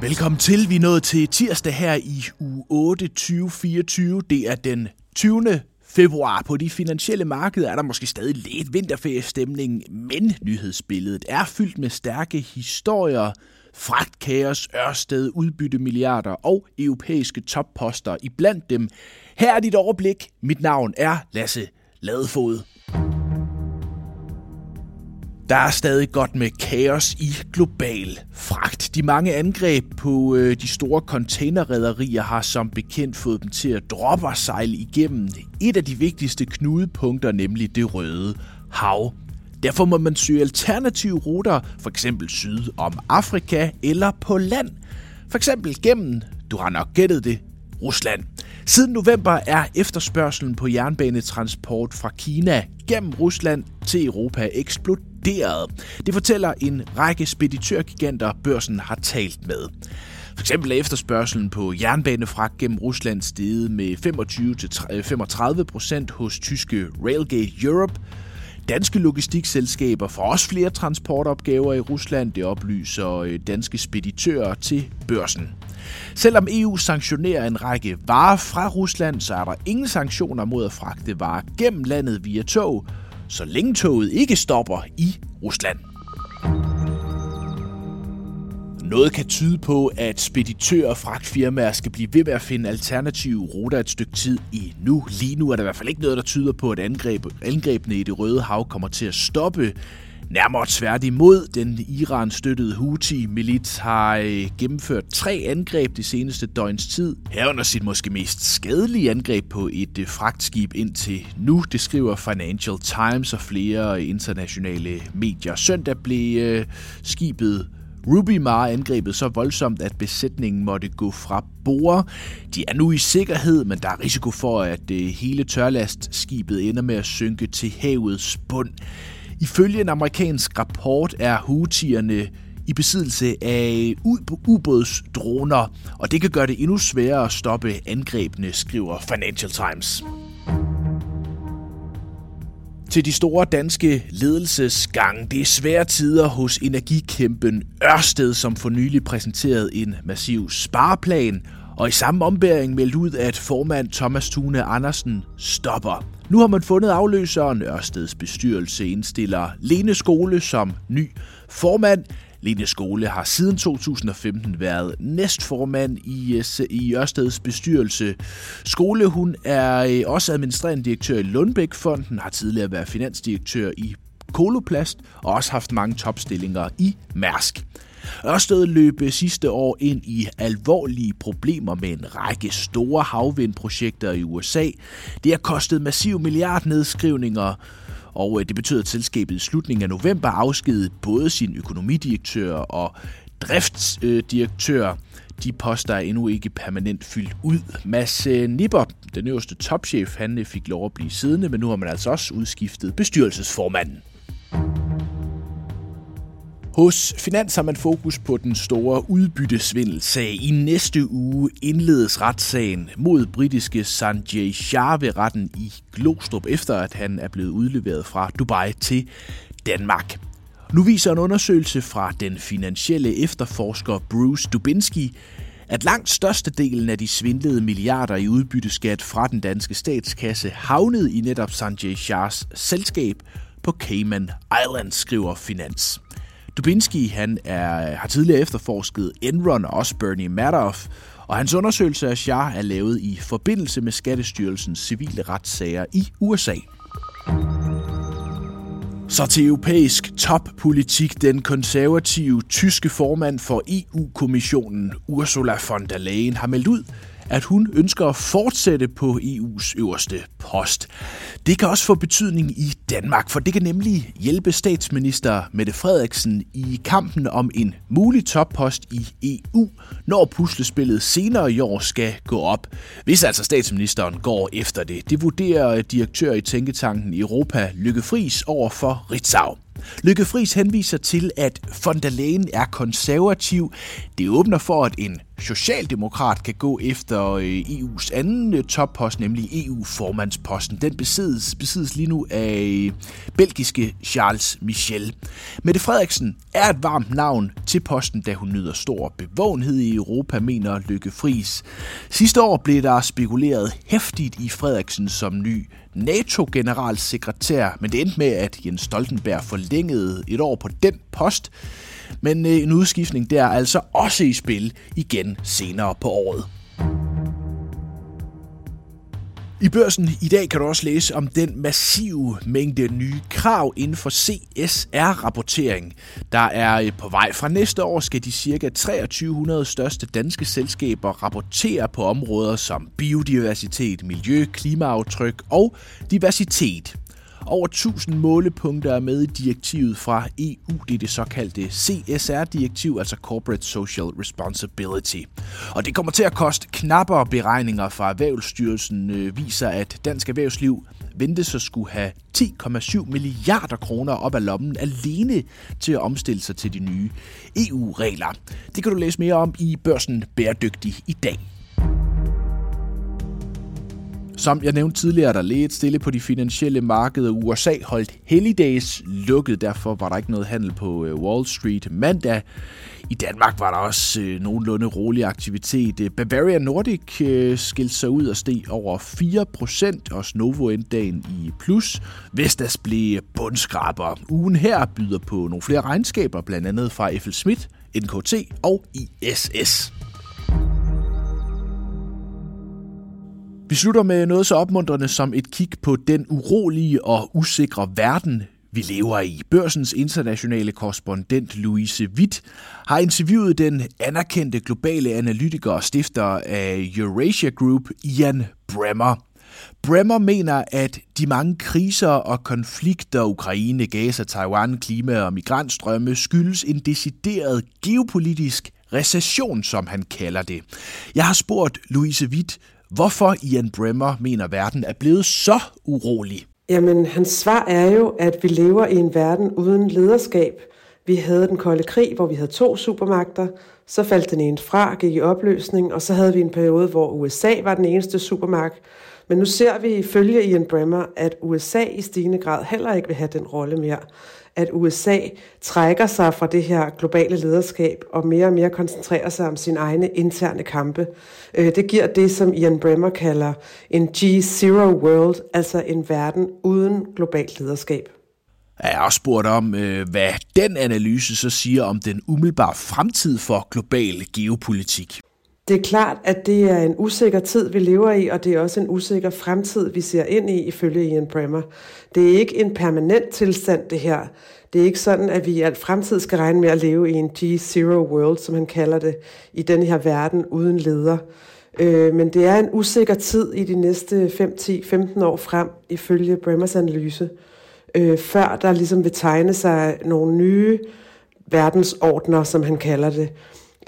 Velkommen til. Vi er nået til tirsdag her i uge 8 2024. Det er den 20. februar. På de finansielle markeder er der måske stadig lidt vinterferiestemning, men nyhedsbilledet er fyldt med stærke historier, fragtkaos, Ørsted, udbytte milliarder og europæiske topposter Iblandt blandt dem. Her er dit overblik. Mit navn er Lasse Ladefod. Der er stadig godt med kaos i global fragt. De mange angreb på øh, de store containerrederier har som bekendt fået dem til at droppe og sejle igennem et af de vigtigste knudepunkter, nemlig det røde hav. Derfor må man søge alternative ruter, for eksempel syd om Afrika eller på land. For eksempel gennem, du har nok gættet det, Rusland. Siden november er efterspørgselen på jernbanetransport fra Kina gennem Rusland til Europa eksploderet. Det fortæller en række speditørgiganter, børsen har talt med. For eksempel er efterspørgselen på jernbanefragt gennem Rusland steget med 25-35 procent hos tyske Railgate Europe, Danske logistikselskaber får også flere transportopgaver i Rusland, det oplyser øh, danske speditører til børsen. Selvom EU sanktionerer en række varer fra Rusland, så er der ingen sanktioner mod at fragte varer gennem landet via tog, så længe toget ikke stopper i Rusland. Noget kan tyde på, at speditører og fragtfirmaer skal blive ved med at finde alternative ruter et stykke tid i nu. Lige nu er der i hvert fald ikke noget, der tyder på, at angreb, angrebene i det røde hav kommer til at stoppe. Nærmere tværtimod, den Iran-støttede Houthi-milit har øh, gennemført tre angreb de seneste døgns tid. Herunder sit måske mest skadelige angreb på et øh, fragtskib indtil nu, det skriver Financial Times og flere internationale medier. Søndag blev øh, skibet Ruby Mar angrebet så voldsomt, at besætningen måtte gå fra bord. De er nu i sikkerhed, men der er risiko for, at hele tørlastskibet ender med at synke til havets bund. Ifølge en amerikansk rapport er Houthierne i besiddelse af ubådsdroner, og det kan gøre det endnu sværere at stoppe angrebene, skriver Financial Times. Til de store danske ledelsesgang. Det er svære tider hos energikæmpen Ørsted, som for nylig præsenterede en massiv spareplan, og i samme ombæring meldte ud, at formand Thomas Thune Andersen stopper. Nu har man fundet afløseren. Ørsteds bestyrelse indstiller Lene Skole som ny formand. Lene Skole har siden 2015 været næstformand i, øh, i Ørsteds bestyrelse. Skole hun er øh, også administrerende direktør i Lundbæk-fonden, har tidligere været finansdirektør i Koloplast og også haft mange topstillinger i Mærsk. Ørsted løb øh, sidste år ind i alvorlige problemer med en række store havvindprojekter i USA. Det har kostet massive milliardnedskrivninger, og øh, det betyder, at selskabet i slutningen af november afskedede både sin økonomidirektør og driftsdirektør. De poster er endnu ikke permanent fyldt ud. Mads øh, Nipper, den øverste topchef, han fik lov at blive siddende, men nu har man altså også udskiftet bestyrelsesformanden. Hos Finans har man fokus på den store udbyttesvindelsag. I næste uge indledes retssagen mod britiske Sanjay Shah ved retten i Glostrup, efter at han er blevet udleveret fra Dubai til Danmark. Nu viser en undersøgelse fra den finansielle efterforsker Bruce Dubinsky, at langt størstedelen af de svindlede milliarder i udbytteskat fra den danske statskasse havnede i netop Sanjay Shahs selskab på Cayman Islands, skriver Finans. Dubinsky han er, har tidligere efterforsket Enron og også Bernie Madoff, og hans undersøgelse af Shah er lavet i forbindelse med Skattestyrelsens civile retssager i USA. Så til europæisk toppolitik. Den konservative tyske formand for EU-kommissionen, Ursula von der Leyen, har meldt ud, at hun ønsker at fortsætte på EU's øverste post. Det kan også få betydning i Danmark, for det kan nemlig hjælpe statsminister Mette Frederiksen i kampen om en mulig toppost i EU, når puslespillet senere i år skal gå op. Hvis altså statsministeren går efter det. Det vurderer direktør i Tænketanken Europa, Lykke Friis, over for Ritzau. Lykke Friis henviser til, at von der Leyen er konservativ. Det åbner for, at en socialdemokrat kan gå efter øh, EU's anden øh, toppost, nemlig EU-formandsposten. Den besiddes, besiddes lige nu af øh, belgiske Charles Michel. Mette Frederiksen er et varmt navn til posten, da hun nyder stor bevågenhed i Europa, mener Lykke Friis. Sidste år blev der spekuleret hæftigt i Frederiksen som ny NATO-generalsekretær, men det endte med, at Jens Stoltenberg forlængede et år på den post. Men øh, en udskiftning der er altså også i spil igen senere på året. I børsen i dag kan du også læse om den massive mængde nye krav inden for CSR-rapportering. Der er øh, på vej fra næste år skal de ca. 2300 største danske selskaber rapportere på områder som biodiversitet, miljø, klimaaftryk og diversitet. Over 1000 målepunkter er med i direktivet fra EU. Det er det såkaldte CSR-direktiv, altså Corporate Social Responsibility. Og det kommer til at koste knappere beregninger fra Erhvervsstyrelsen øh, viser, at dansk erhvervsliv ventes at skulle have 10,7 milliarder kroner op af lommen alene til at omstille sig til de nye EU-regler. Det kan du læse mere om i Børsen Bæredygtig i dag. Som jeg nævnte tidligere, der lidt stille på de finansielle markeder. USA holdt helligdags lukket, derfor var der ikke noget handel på øh, Wall Street mandag. I Danmark var der også øh, nogenlunde rolig aktivitet. Øh, Bavaria Nordic øh, skilte sig ud og steg over 4%, og Novo endte dagen i plus. Vestas blev bundskraber. Ugen her byder på nogle flere regnskaber, blandt andet fra F.L. Schmidt, NKT og ISS. Vi slutter med noget så opmuntrende som et kig på den urolige og usikre verden, vi lever i. Børsens internationale korrespondent Louise Witt har interviewet den anerkendte globale analytiker og stifter af Eurasia Group, Ian Bremmer. Bremmer mener, at de mange kriser og konflikter, Ukraine, Gaza, Taiwan, klima og migrantstrømme, skyldes en decideret geopolitisk recession, som han kalder det. Jeg har spurgt Louise Witt, Hvorfor Ian Bremmer mener, verden er blevet så urolig? Jamen, hans svar er jo, at vi lever i en verden uden lederskab. Vi havde den kolde krig, hvor vi havde to supermagter. Så faldt den ene fra, gik i opløsning, og så havde vi en periode, hvor USA var den eneste supermagt. Men nu ser vi ifølge Ian Bremmer, at USA i stigende grad heller ikke vil have den rolle mere at USA trækker sig fra det her globale lederskab og mere og mere koncentrerer sig om sine egne interne kampe. Øh, det giver det, som Ian Bremmer kalder en G-Zero World, altså en verden uden globalt lederskab. Jeg har også spurgt om, øh, hvad den analyse så siger om den umiddelbare fremtid for global geopolitik. Det er klart, at det er en usikker tid, vi lever i, og det er også en usikker fremtid, vi ser ind i, ifølge Ian Bremmer. Det er ikke en permanent tilstand, det her. Det er ikke sådan, at vi i alt fremtid skal regne med at leve i en G-Zero World, som han kalder det, i den her verden uden leder. Øh, men det er en usikker tid i de næste 5, 10, 15 år frem, ifølge Bremmers analyse, øh, før der ligesom vil tegne sig nogle nye verdensordner, som han kalder det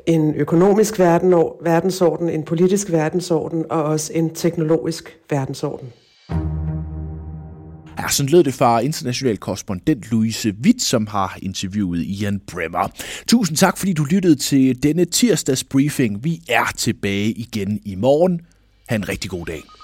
en økonomisk verden, verdensorden, en politisk verdensorden og også en teknologisk verdensorden. Ja, sådan lød det fra international korrespondent Louise Witt, som har interviewet Ian Bremmer. Tusind tak, fordi du lyttede til denne tirsdags briefing. Vi er tilbage igen i morgen. Ha' en rigtig god dag.